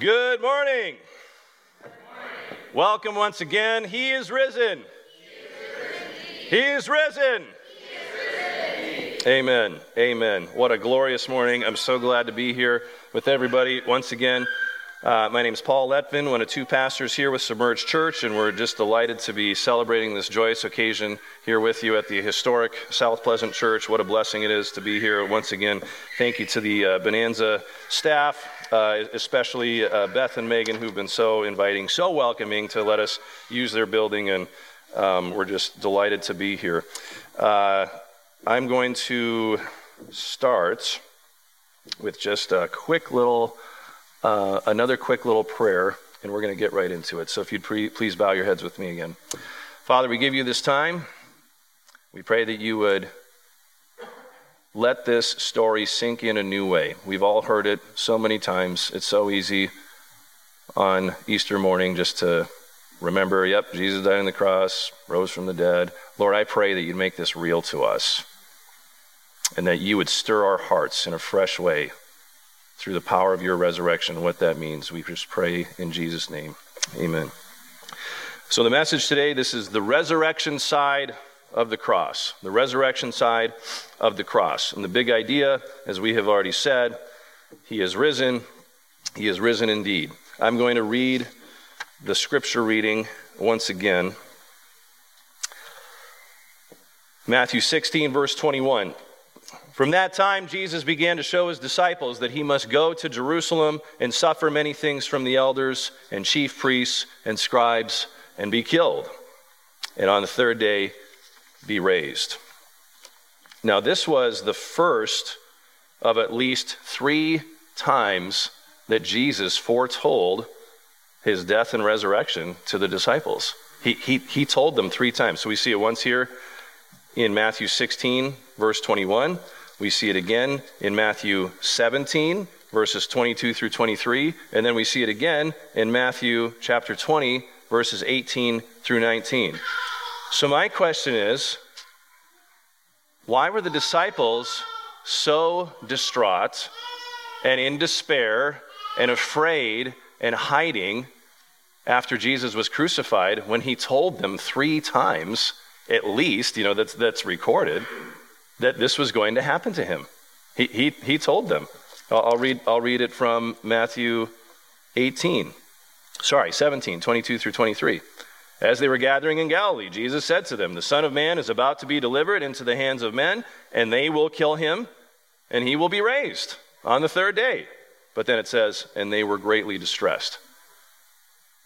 Good morning. Welcome once again. He is risen. He is risen. Amen. Amen. What a glorious morning. I'm so glad to be here with everybody once again. Uh, my name is Paul Letvin, one of two pastors here with Submerged Church, and we're just delighted to be celebrating this joyous occasion here with you at the historic South Pleasant Church. What a blessing it is to be here once again. Thank you to the uh, Bonanza staff, uh, especially uh, Beth and Megan, who've been so inviting, so welcoming to let us use their building, and um, we're just delighted to be here. Uh, I'm going to start with just a quick little uh, another quick little prayer, and we're going to get right into it. So if you'd pre- please bow your heads with me again. Father, we give you this time. We pray that you would let this story sink in a new way. We've all heard it so many times. It's so easy on Easter morning just to remember, yep, Jesus died on the cross, rose from the dead. Lord, I pray that you'd make this real to us and that you would stir our hearts in a fresh way through the power of your resurrection. and What that means, we just pray in Jesus' name. Amen. So, the message today this is the resurrection side of the cross. The resurrection side of the cross. And the big idea, as we have already said, he is risen. He is risen indeed. I'm going to read the scripture reading once again. Matthew 16, verse 21. From that time, Jesus began to show his disciples that he must go to Jerusalem and suffer many things from the elders and chief priests and scribes and be killed, and on the third day be raised. Now, this was the first of at least three times that Jesus foretold his death and resurrection to the disciples. He, he, he told them three times. So we see it once here in Matthew 16, verse 21. We see it again in Matthew 17, verses 22 through 23, and then we see it again in Matthew chapter 20, verses 18 through 19. So, my question is why were the disciples so distraught and in despair and afraid and hiding after Jesus was crucified when he told them three times, at least, you know, that's, that's recorded, that this was going to happen to him. He, he, he told them. I'll, read, I'll read it from Matthew 18. Sorry, 17, 22 through 23. As they were gathering in Galilee, Jesus said to them, The Son of Man is about to be delivered into the hands of men, and they will kill him, and he will be raised on the third day. But then it says, And they were greatly distressed.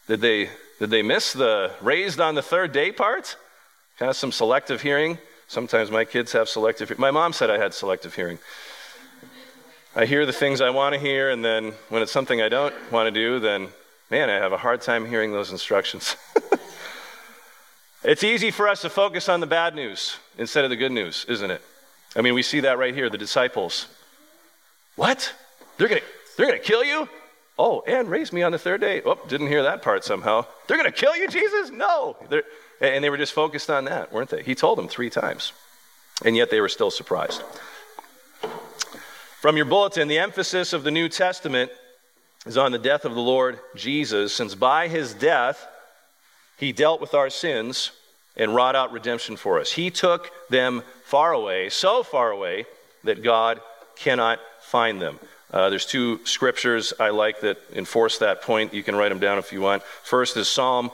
Did they, did they miss the raised on the third day part? Kind of some selective hearing. Sometimes my kids have selective My mom said I had selective hearing. I hear the things I want to hear, and then when it's something I don't want to do, then man, I have a hard time hearing those instructions. it's easy for us to focus on the bad news instead of the good news, isn't it? I mean, we see that right here the disciples. What? They're going to they're going to kill you? Oh, and raise me on the third day. Oh, didn't hear that part somehow. They're going to kill you, Jesus? No. They're, and they were just focused on that, weren't they? He told them three times. And yet they were still surprised. From your bulletin, the emphasis of the New Testament is on the death of the Lord Jesus, since by his death he dealt with our sins and wrought out redemption for us. He took them far away, so far away that God cannot find them. Uh, there's two scriptures I like that enforce that point. You can write them down if you want. First is Psalm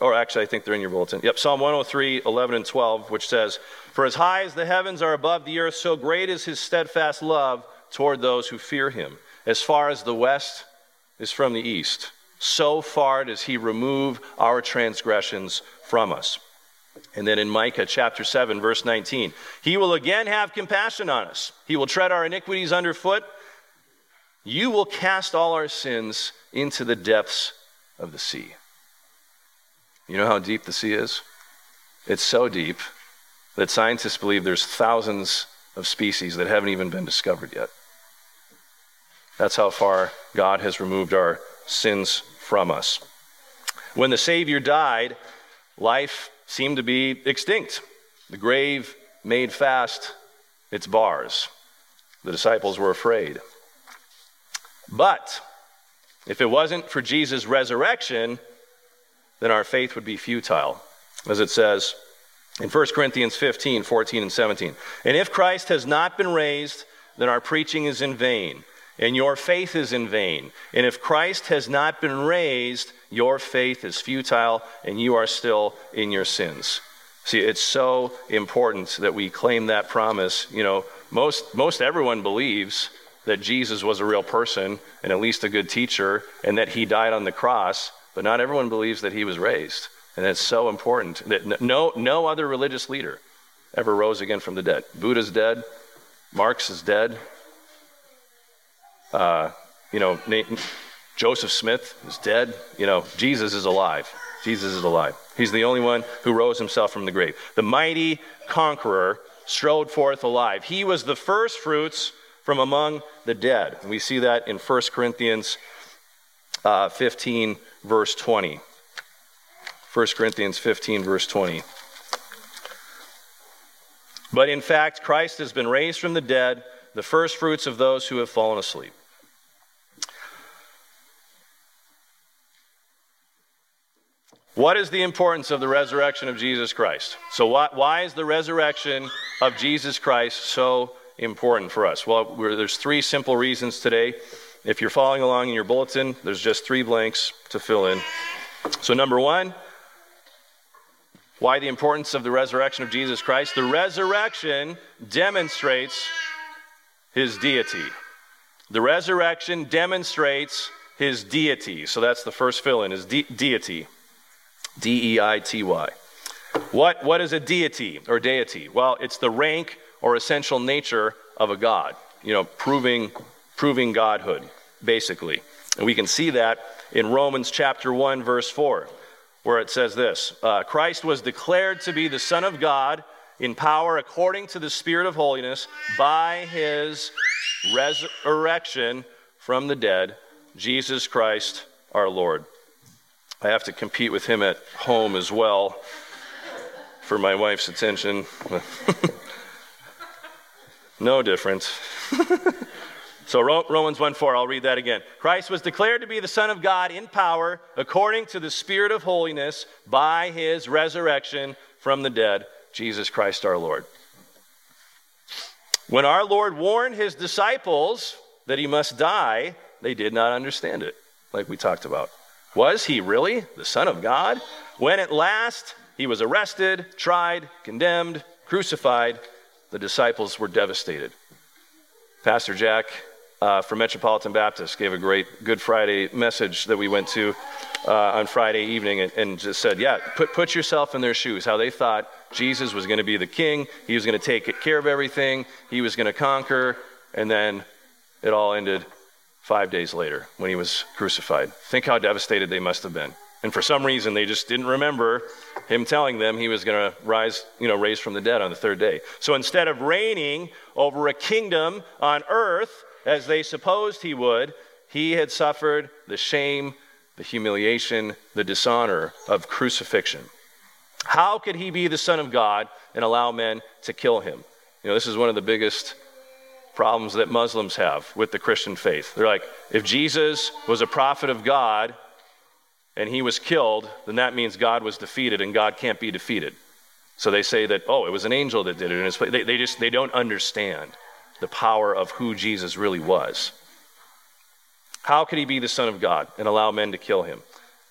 or actually, I think they're in your bulletin. Yep, Psalm 103, 11 and 12, which says, For as high as the heavens are above the earth, so great is his steadfast love toward those who fear him. As far as the west is from the east, so far does he remove our transgressions from us. And then in Micah chapter 7, verse 19, he will again have compassion on us. He will tread our iniquities underfoot. You will cast all our sins into the depths of the sea. You know how deep the sea is? It's so deep that scientists believe there's thousands of species that haven't even been discovered yet. That's how far God has removed our sins from us. When the Savior died, life seemed to be extinct. The grave made fast its bars. The disciples were afraid. But If it wasn't for Jesus' resurrection, then our faith would be futile, as it says in 1 Corinthians 15, 14, and 17. And if Christ has not been raised, then our preaching is in vain, and your faith is in vain. And if Christ has not been raised, your faith is futile, and you are still in your sins. See, it's so important that we claim that promise. You know, most, most everyone believes that Jesus was a real person and at least a good teacher and that he died on the cross, but not everyone believes that he was raised. And it's so important that no, no other religious leader ever rose again from the dead. Buddha's dead, Marx is dead. Uh, you know, Joseph Smith is dead. You know, Jesus is alive. Jesus is alive. He's the only one who rose himself from the grave. The mighty conqueror strode forth alive. He was the first fruits from among the dead. we see that in 1 Corinthians uh, 15, verse 20. 1 Corinthians 15, verse 20. But in fact, Christ has been raised from the dead, the first fruits of those who have fallen asleep. What is the importance of the resurrection of Jesus Christ? So, why, why is the resurrection of Jesus Christ so important for us? Well, there's three simple reasons today. If you're following along in your bulletin, there's just three blanks to fill in. So, number one, why the importance of the resurrection of Jesus Christ? The resurrection demonstrates his deity. The resurrection demonstrates his deity. So that's the first fill in, is de- deity. D E I T Y. What, what is a deity or deity? Well, it's the rank or essential nature of a God, you know, proving, proving godhood, basically. And we can see that in Romans chapter 1, verse 4 where it says this uh, Christ was declared to be the Son of God in power according to the Spirit of holiness by his resurrection from the dead, Jesus Christ our Lord. I have to compete with him at home as well for my wife's attention. no difference. So Romans 1 4, I'll read that again. Christ was declared to be the Son of God in power according to the Spirit of holiness by his resurrection from the dead, Jesus Christ our Lord. When our Lord warned his disciples that he must die, they did not understand it, like we talked about. Was he really the Son of God? When at last he was arrested, tried, condemned, crucified, the disciples were devastated. Pastor Jack uh, from Metropolitan Baptist gave a great Good Friday message that we went to uh, on Friday evening and, and, just said, Yeah, put, put yourself in their shoes, how they thought Jesus was going to be the king, he was going to take care of everything, he was going to conquer, and then it all ended five days later when he was crucified. Think how devastated they must have been. And for some reason, they just didn't remember him telling them he was going to rise, you know, raise from the dead on the third day. So instead of reigning over a kingdom on earth, as they supposed he would, he had suffered the shame, the humiliation, the dishonor of crucifixion. How could he be the Son of God and allow men to kill him? You know, this is one of the biggest problems that Muslims have with the Christian faith. They're like, if Jesus was a prophet of God and he was killed, then that means God was defeated and God can't be defeated. So they say that, oh, it was an angel that did it. And they, they just, they don't understand the power of who Jesus really was. How could he be the Son of God and allow men to kill him?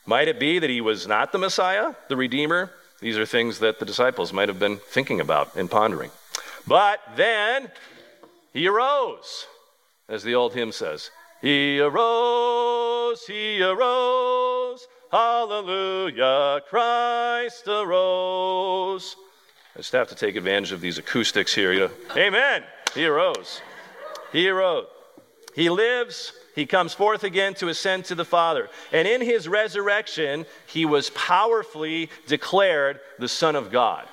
Might it be that he was not the Messiah, the Redeemer? These are things that the disciples might have been thinking about and pondering. But then he arose, as the old hymn says. He arose, he arose, hallelujah, Christ arose. I just have to take advantage of these acoustics here. You know, amen. He arose. He arose. He lives. He comes forth again to ascend to the Father. And in his resurrection, he was powerfully declared the Son of God,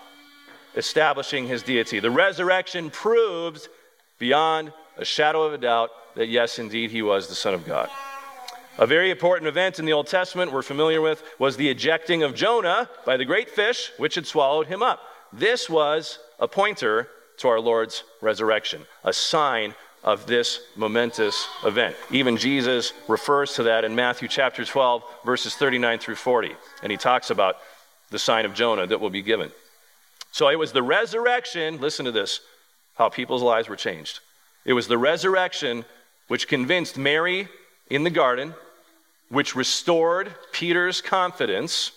establishing his deity. The resurrection proves beyond a shadow of a doubt that yes, indeed, he was the Son of God. A very important event in the Old Testament we're familiar with was the ejecting of Jonah by the great fish, which had swallowed him up. This was a pointer to our Lord's resurrection, a sign of this momentous event. Even Jesus refers to that in Matthew chapter 12, verses 39 through 40. And he talks about the sign of Jonah that will be given. So it was the resurrection, listen to this, how people's lives were changed. It was the resurrection which convinced Mary in the garden, which restored Peter's confidence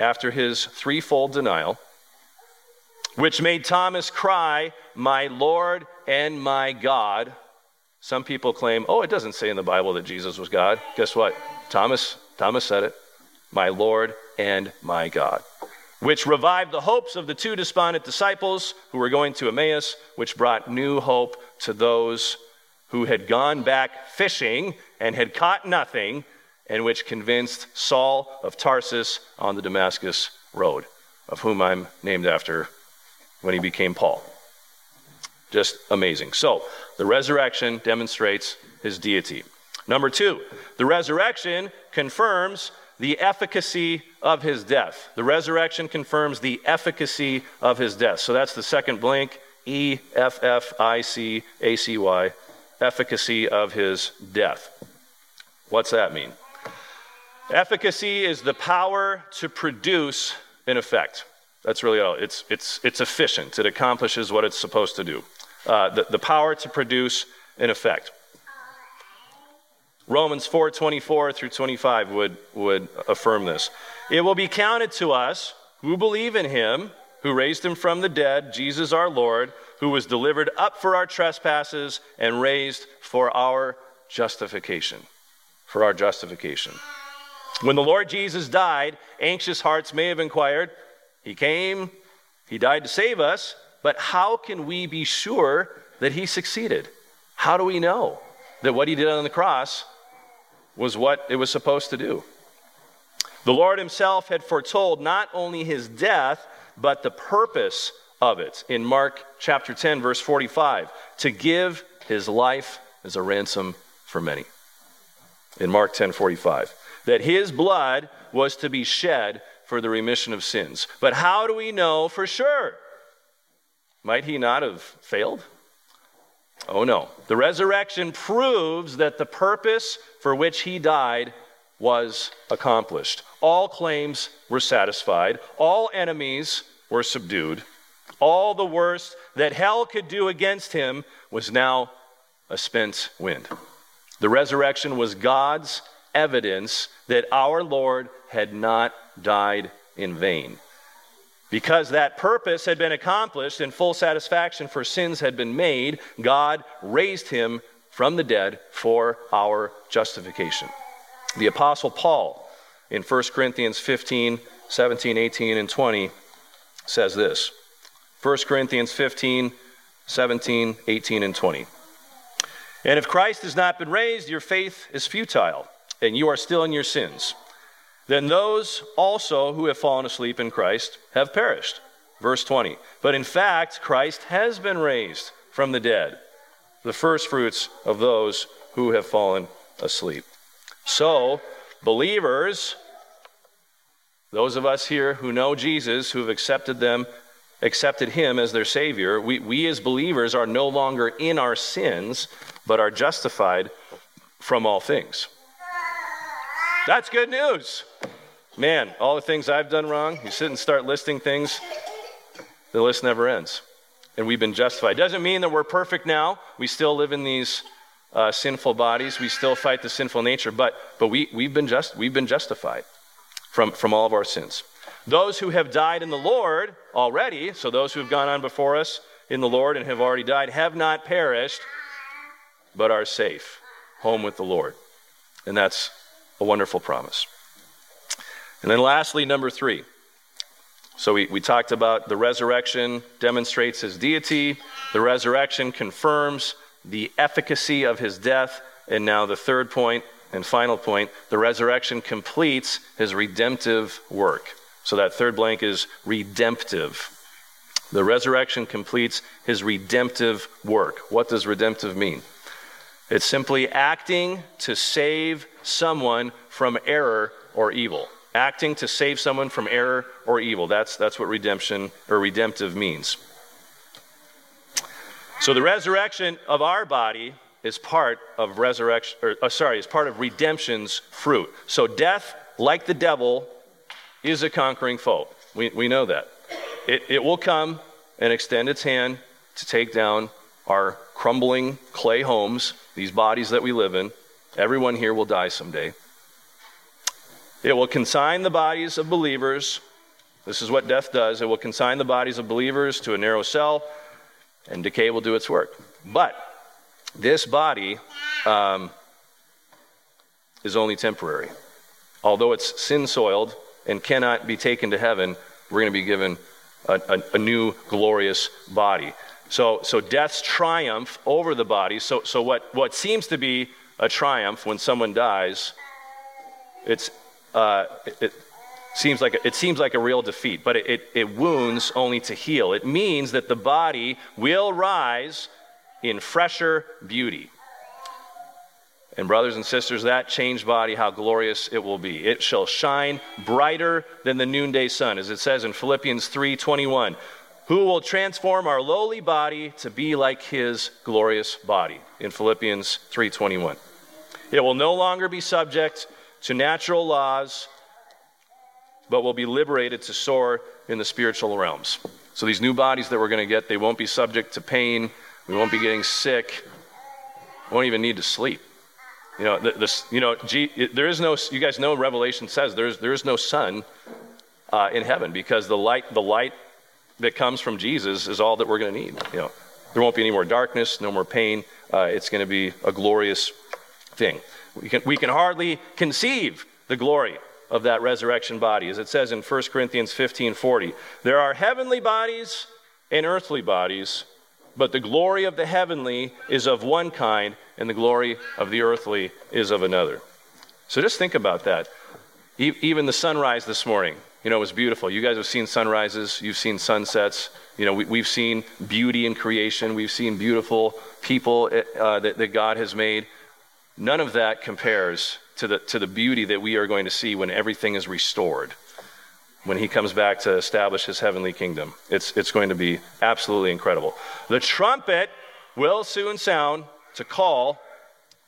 after his threefold denial, which made Thomas cry, My Lord and my God. Some people claim, oh, it doesn't say in the Bible that Jesus was God. Guess what? Thomas, Thomas said it. My Lord and my God. Which revived the hopes of the two despondent disciples who were going to Emmaus, which brought new hope to those who had gone back fishing and had caught nothing, and which convinced Saul of Tarsus on the Damascus road, of whom I'm named after when he became Paul. Just amazing. So, the resurrection demonstrates his deity. Number two, the resurrection confirms the efficacy of his death. The resurrection confirms the efficacy of his death. So that's the second blank E F F I C A C Y, efficacy of his death. What's that mean? Efficacy is the power to produce an effect. That's really all. It's, it's, it's efficient, it accomplishes what it's supposed to do. Uh, the, the power to produce an effect. Romans 4 24 through 25 would, would affirm this. It will be counted to us who believe in him, who raised him from the dead, Jesus our Lord, who was delivered up for our trespasses and raised for our justification. For our justification. When the Lord Jesus died, anxious hearts may have inquired, He came, He died to save us, but how can we be sure that He succeeded? How do we know that what He did on the cross was what it was supposed to do? The Lord Himself had foretold not only His death, but the purpose of it in Mark chapter 10, verse 45 to give His life as a ransom for many. In Mark 10 45 that his blood was to be shed for the remission of sins. But how do we know for sure? Might he not have failed? Oh no. The resurrection proves that the purpose for which he died was accomplished. All claims were satisfied, all enemies were subdued. All the worst that hell could do against him was now a spent wind. The resurrection was God's evidence that our Lord had not died in vain. Because that purpose had been accomplished and full satisfaction for sins had been made, God raised him from the dead for our justification. The Apostle Paul in 1 Corinthians 15, 17, 18, and 20 says this 1 Corinthians 15, 17, 18, and 20. And if Christ has not been raised, your faith is futile and you are still in your sins, then those also who have fallen asleep in Christ have perished. Verse 20. But in fact, Christ has been raised from the dead, the firstfruits of those who have fallen asleep. So, believers, those of us here who know Jesus, who have accepted them, accepted him as their Savior, we, we as believers are no longer in our sins, but are justified from all things. That's good news. Man, all the things I've done wrong, you sit and start listing things, the list never ends. And we've been justified. Doesn't mean that we're perfect now. We still live in these uh, sinful bodies. We still fight the sinful nature, but, but we, we've, been just, we've been justified from, from all of our sins. Those who have died in the Lord already, so those who have gone on before us in the Lord and have already died, have not perished, but are safe, home with the Lord. And that's a wonderful promise. And then lastly, number three. So we, we talked about the resurrection demonstrates his deity, the resurrection confirms the efficacy of his death, and now the third point and final point the resurrection completes his redemptive work. So that third blank is redemptive. The resurrection completes his redemptive work. What does redemptive mean? It's simply acting to save someone from error or evil. Acting to save someone from error or evil. That's, that's what redemption or redemptive means. So the resurrection of our body is part of resurrection, or uh, sorry, is part of redemption's fruit. So death, like the devil, is a conquering foe. We, we know that. It, it will come and extend its hand to take down our crumbling clay homes, these bodies that we live in. Everyone here will die someday. It will consign the bodies of believers. This is what death does. It will consign the bodies of believers to a narrow cell, and decay will do its work. But this body um, is only temporary. Although it's sin soiled and cannot be taken to heaven, we're going to be given a, a, a, new glorious body. So, so death's triumph over the body. So, so what, what seems to be a triumph when someone dies, it's, uh, it, it, seems like a, it seems like a real defeat, but it, it, it wounds only to heal. It means that the body will rise in fresher beauty. And, brothers and sisters, that changed body, how glorious it will be. It shall shine brighter than the noonday sun, as it says in Philippians 3:21. Who will transform our lowly body to be like his glorious body in Philippians 3:21. It will no longer be subject to natural laws, but will be liberated to soar in the spiritual realms. So these new bodies that we're going to get, they won't be subject to pain, we won't be getting sick. Won't even need to sleep. You know, this, you know, there is no, you guys know Revelation says there's, there is no sun uh, in heaven because the light, the light that comes from Jesus is all that we're going to need. You know, there won't be any more darkness, no more pain. Uh, it's going to be a glorious thing. We can, we can hardly conceive the glory of that resurrection body. As it says in 1 Corinthians 15 40, there are heavenly bodies and earthly bodies, but the glory of the heavenly is of one kind, and the glory of the earthly is of another. So just think about that. E- even the sunrise this morning, you know, it was beautiful. You guys have seen sunrises, you've seen sunsets. You know, we, have seen beauty in creation, we've seen beautiful people uh, that, that God has made. None of that compares to the, to the beauty that we are going to see when everything is restored when he comes back to establish his heavenly kingdom. It's, it's going to be absolutely incredible. The trumpet will soon sound to call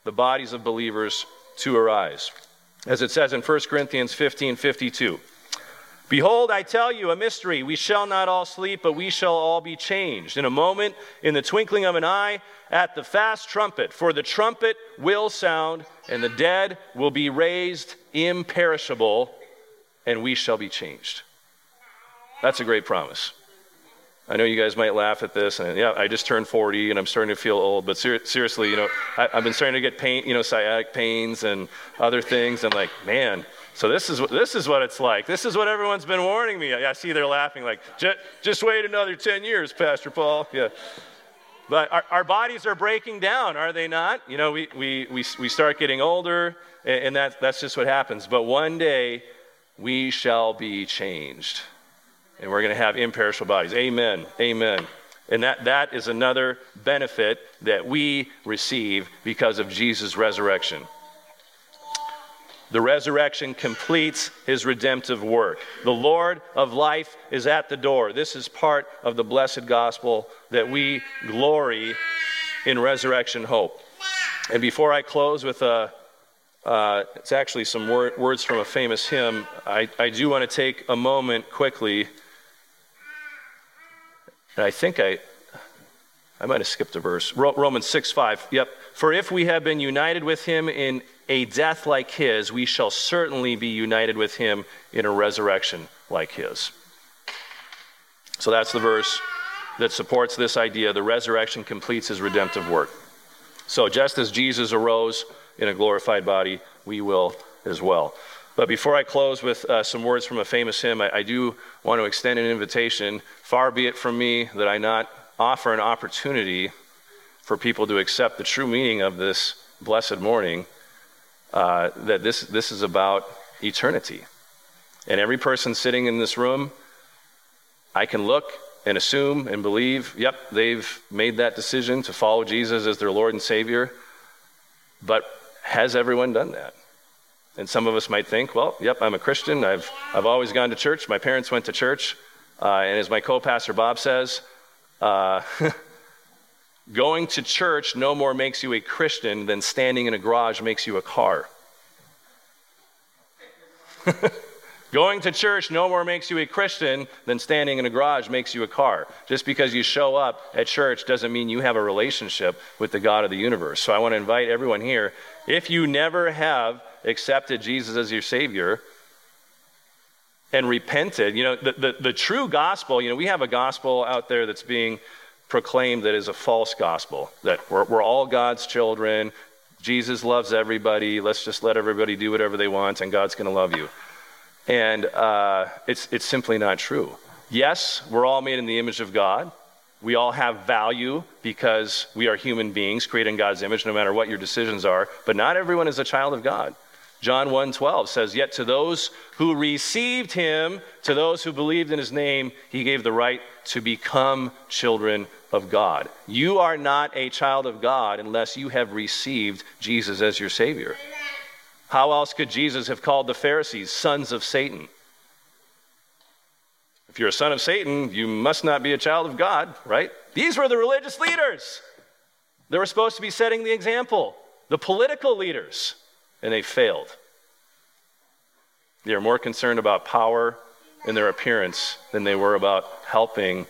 the bodies of believers to arise. As it says in 1 Corinthians 15 52. Behold, I tell you a mystery. We shall not all sleep, but we shall all be changed. In a moment, in the twinkling of an eye, at the fast trumpet. For the trumpet will sound, and the dead will be raised imperishable and we shall be changed. That's a great promise. I know you guys might laugh at this, and yeah, I just turned 40 and I'm starting to feel old. But ser- seriously, you know, I, have been starting to get pain, you know, sciatic pains and other things. I'm like, man, so this is what this is what it's like. This is what everyone's been warning me. I, I see they're laughing, like, just wait another 10 years, Pastor Paul. Yeah. But our, our, bodies are breaking down, are they not? You know, we, we, we, we start getting older, and, and that, that's just what happens. But one day, we shall be changed. And we're going to have imperishable bodies. Amen. Amen. And that, that is another benefit that we receive because of Jesus' resurrection. The resurrection completes his redemptive work. The Lord of life is at the door. This is part of the blessed gospel that we glory in resurrection hope. And before I close with a uh, it's actually some wor- words from a famous hymn. I, I do want to take a moment quickly. And I think I, I might have skipped a verse. Romans 6 5. Yep. For if we have been united with him in a death like his, we shall certainly be united with him in a resurrection like his. So that's the verse that supports this idea. The resurrection completes his redemptive work. So just as Jesus arose, in a glorified body, we will as well. But before I close with uh, some words from a famous hymn, I, I, do want to extend an invitation. Far be it from me that I not offer an opportunity for people to accept the true meaning of this blessed morning, uh, that this, this is about eternity. And every person sitting in this room, I can look and assume and believe, yep, they've made that decision to follow Jesus as their Lord and Savior. But has everyone done that? And some of us might think, well, yep, I'm a Christian. I've, I've always gone to church. My parents went to church. Uh, and as my co pastor Bob says, uh, Going to church no more makes you a Christian than standing in a garage makes you a car. Going to church no more makes you a Christian than standing in a garage makes you a car. Just because you show up at church doesn't mean you have a relationship with the God of the universe. So I want to invite everyone here if you never have accepted Jesus as your Savior, and repented, you know, the, the, the, true gospel, you know, we have a gospel out there that's being proclaimed that is a false gospel, that we're, we're all God's children, Jesus loves everybody, let's just let everybody do whatever they want, and God's going to love you. And uh, it's, it's simply not true. Yes, we're all made in the image of God. We all have value because we are human beings created in God's image, no matter what your decisions are. But not everyone is a child of God. John 1:12 says, "Yet to those who received him, to those who believed in his name, he gave the right to become children of God." You are not a child of God unless you have received Jesus as your savior. How else could Jesus have called the Pharisees sons of Satan? If you're a son of Satan, you must not be a child of God, right? These were the religious leaders. They were supposed to be setting the example, the political leaders, and they failed. They are more concerned about power and their appearance than they were about helping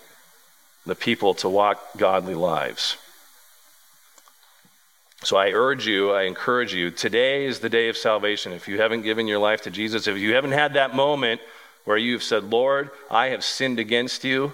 the people to walk godly lives. So I urge you, I encourage you, today is the day of salvation. If you haven't given your life to Jesus, if you haven't had that moment where you've said, Lord, I have sinned against you,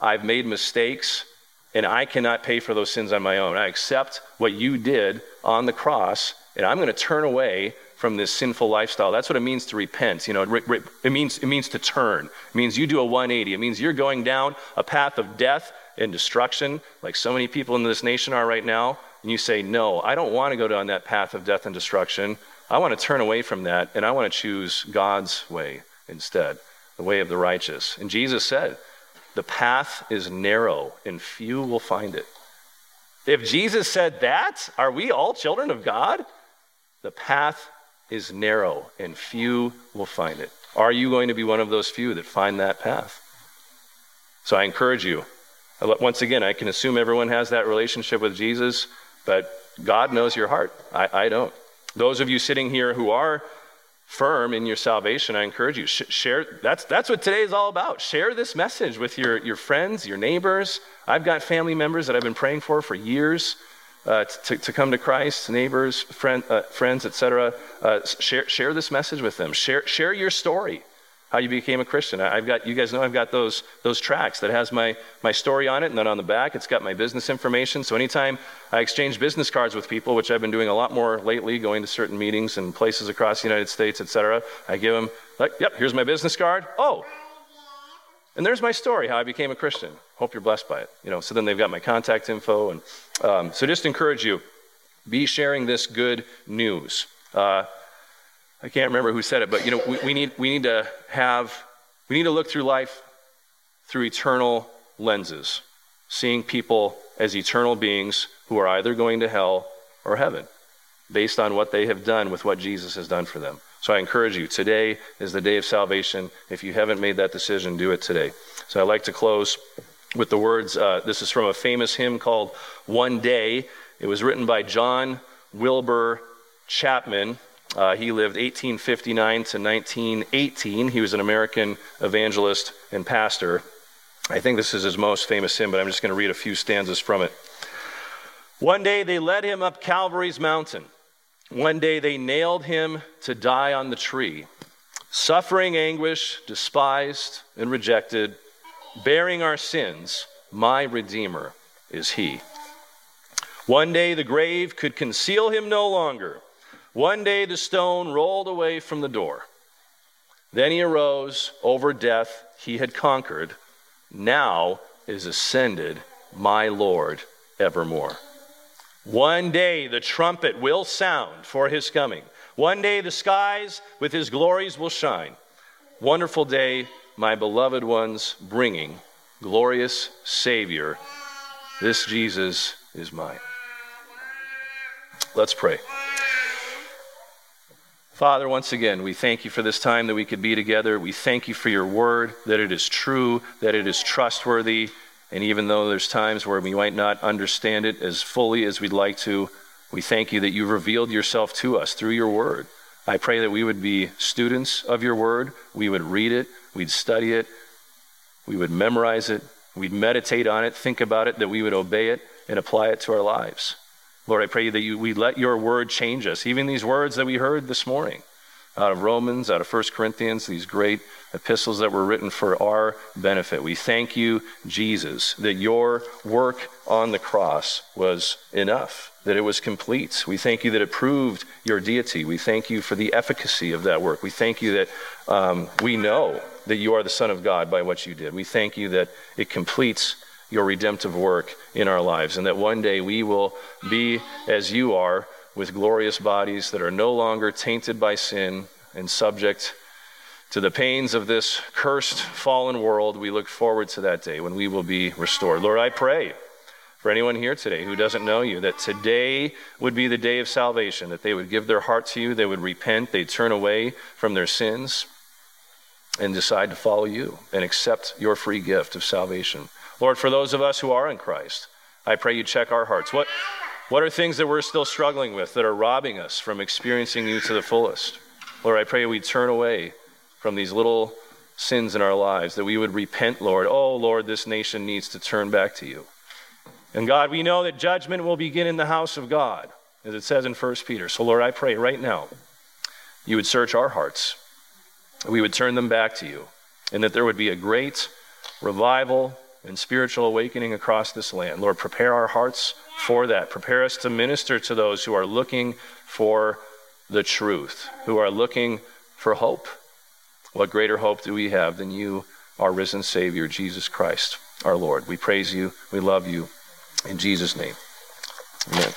I've made mistakes, and I cannot pay for those sins on my own. I accept what you did on the cross, and I'm going to turn away from this sinful lifestyle. That's what it means to repent. You know, it means, it means to turn. It means you do a 180. It means you're going down a path of death and destruction, like so many people in this nation are right now and you say, No, I don't want to go down that path of death and destruction. I want to turn away from that, and I want to choose God's way instead, the way of the righteous. And Jesus said, The path is narrow, and few will find it. If Jesus said that, are we all children of God? The path is narrow, and few will find it. Are you going to be one of those few that find that path? So I encourage you. Once again, I can assume everyone has that relationship with Jesus. But God knows your heart. I, I don't. Those of you sitting here who are firm in your salvation, I encourage you, sh- share. That's, that's what today is all about. Share this message with your, your friends, your neighbors. I've got family members that I've been praying for for years uh, to, to come to Christ, neighbors, friend, uh, friends, etc. Uh, share, share this message with them. Share, share your story how you became a Christian. I've got, you guys know I've got those, those tracks that has my, my story on it, and then on the back it's got my business information. So anytime I exchange business cards with people, which I've been doing a lot more lately, going to certain meetings and places across the United States, etc., I give them, like, yep, here's my business card. Oh, and there's my story, how I became a Christian. Hope you're blessed by it. You know, so then they've got my contact info, and um, so just encourage you, be sharing this good news. Uh, I can't remember who said it, but you know, we, we, need, we need to have, we need to look through life through eternal lenses, seeing people as eternal beings who are either going to hell or heaven based on what they have done with what Jesus has done for them. So I encourage you, today is the day of salvation. If you haven't made that decision, do it today. So I'd like to close with the words uh, this is from a famous hymn called One Day. It was written by John Wilbur Chapman. Uh, he lived 1859 to 1918. He was an American evangelist and pastor. I think this is his most famous hymn, but I'm just going to read a few stanzas from it. One day they led him up Calvary's mountain. One day they nailed him to die on the tree. Suffering anguish, despised and rejected, bearing our sins, my Redeemer is he. One day the grave could conceal him no longer. One day the stone rolled away from the door. Then he arose over death he had conquered. Now is ascended my Lord evermore. One day the trumpet will sound for his coming. One day the skies with his glories will shine. Wonderful day, my beloved ones, bringing glorious Savior. This Jesus is mine. Let's pray. Father, once again, we thank you for this time that we could be together. We thank you for your word, that it is true, that it is trustworthy, And even though there's times where we might not understand it as fully as we'd like to, we thank you that you've revealed yourself to us through your word. I pray that we would be students of your word. We would read it, we'd study it, we would memorize it, we'd meditate on it, think about it, that we would obey it and apply it to our lives. Lord, I pray that you, we let your word change us. Even these words that we heard this morning out of Romans, out of 1 Corinthians, these great epistles that were written for our benefit. We thank you, Jesus, that your work on the cross was enough, that it was complete. We thank you that it proved your deity. We thank you for the efficacy of that work. We thank you that um, we know that you are the Son of God by what you did. We thank you that it completes your redemptive work in our lives, and that one day we will be as you are with glorious bodies that are no longer tainted by sin and subject to the pains of this cursed, fallen world. We look forward to that day when we will be restored. Lord, I pray for anyone here today who doesn't know you that today would be the day of salvation, that they would give their heart to you, they would repent, they'd turn away from their sins and decide to follow you and accept your free gift of salvation. Lord, for those of us who are in Christ, I pray you check our hearts. What, what are things that we're still struggling with that are robbing us from experiencing you to the fullest? Lord, I pray we turn away from these little sins in our lives, that we would repent, Lord. Oh, Lord, this nation needs to turn back to you. And God, we know that judgment will begin in the house of God, as it says in 1 Peter. So, Lord, I pray right now you would search our hearts, we would turn them back to you, and that there would be a great revival and spiritual awakening across this land. Lord, prepare our hearts for that. Prepare us to minister to those who are looking for the truth, who are looking for hope. What greater hope do we have than you, our risen Savior, Jesus Christ, our Lord? We praise you. We love you. In Jesus' name, amen.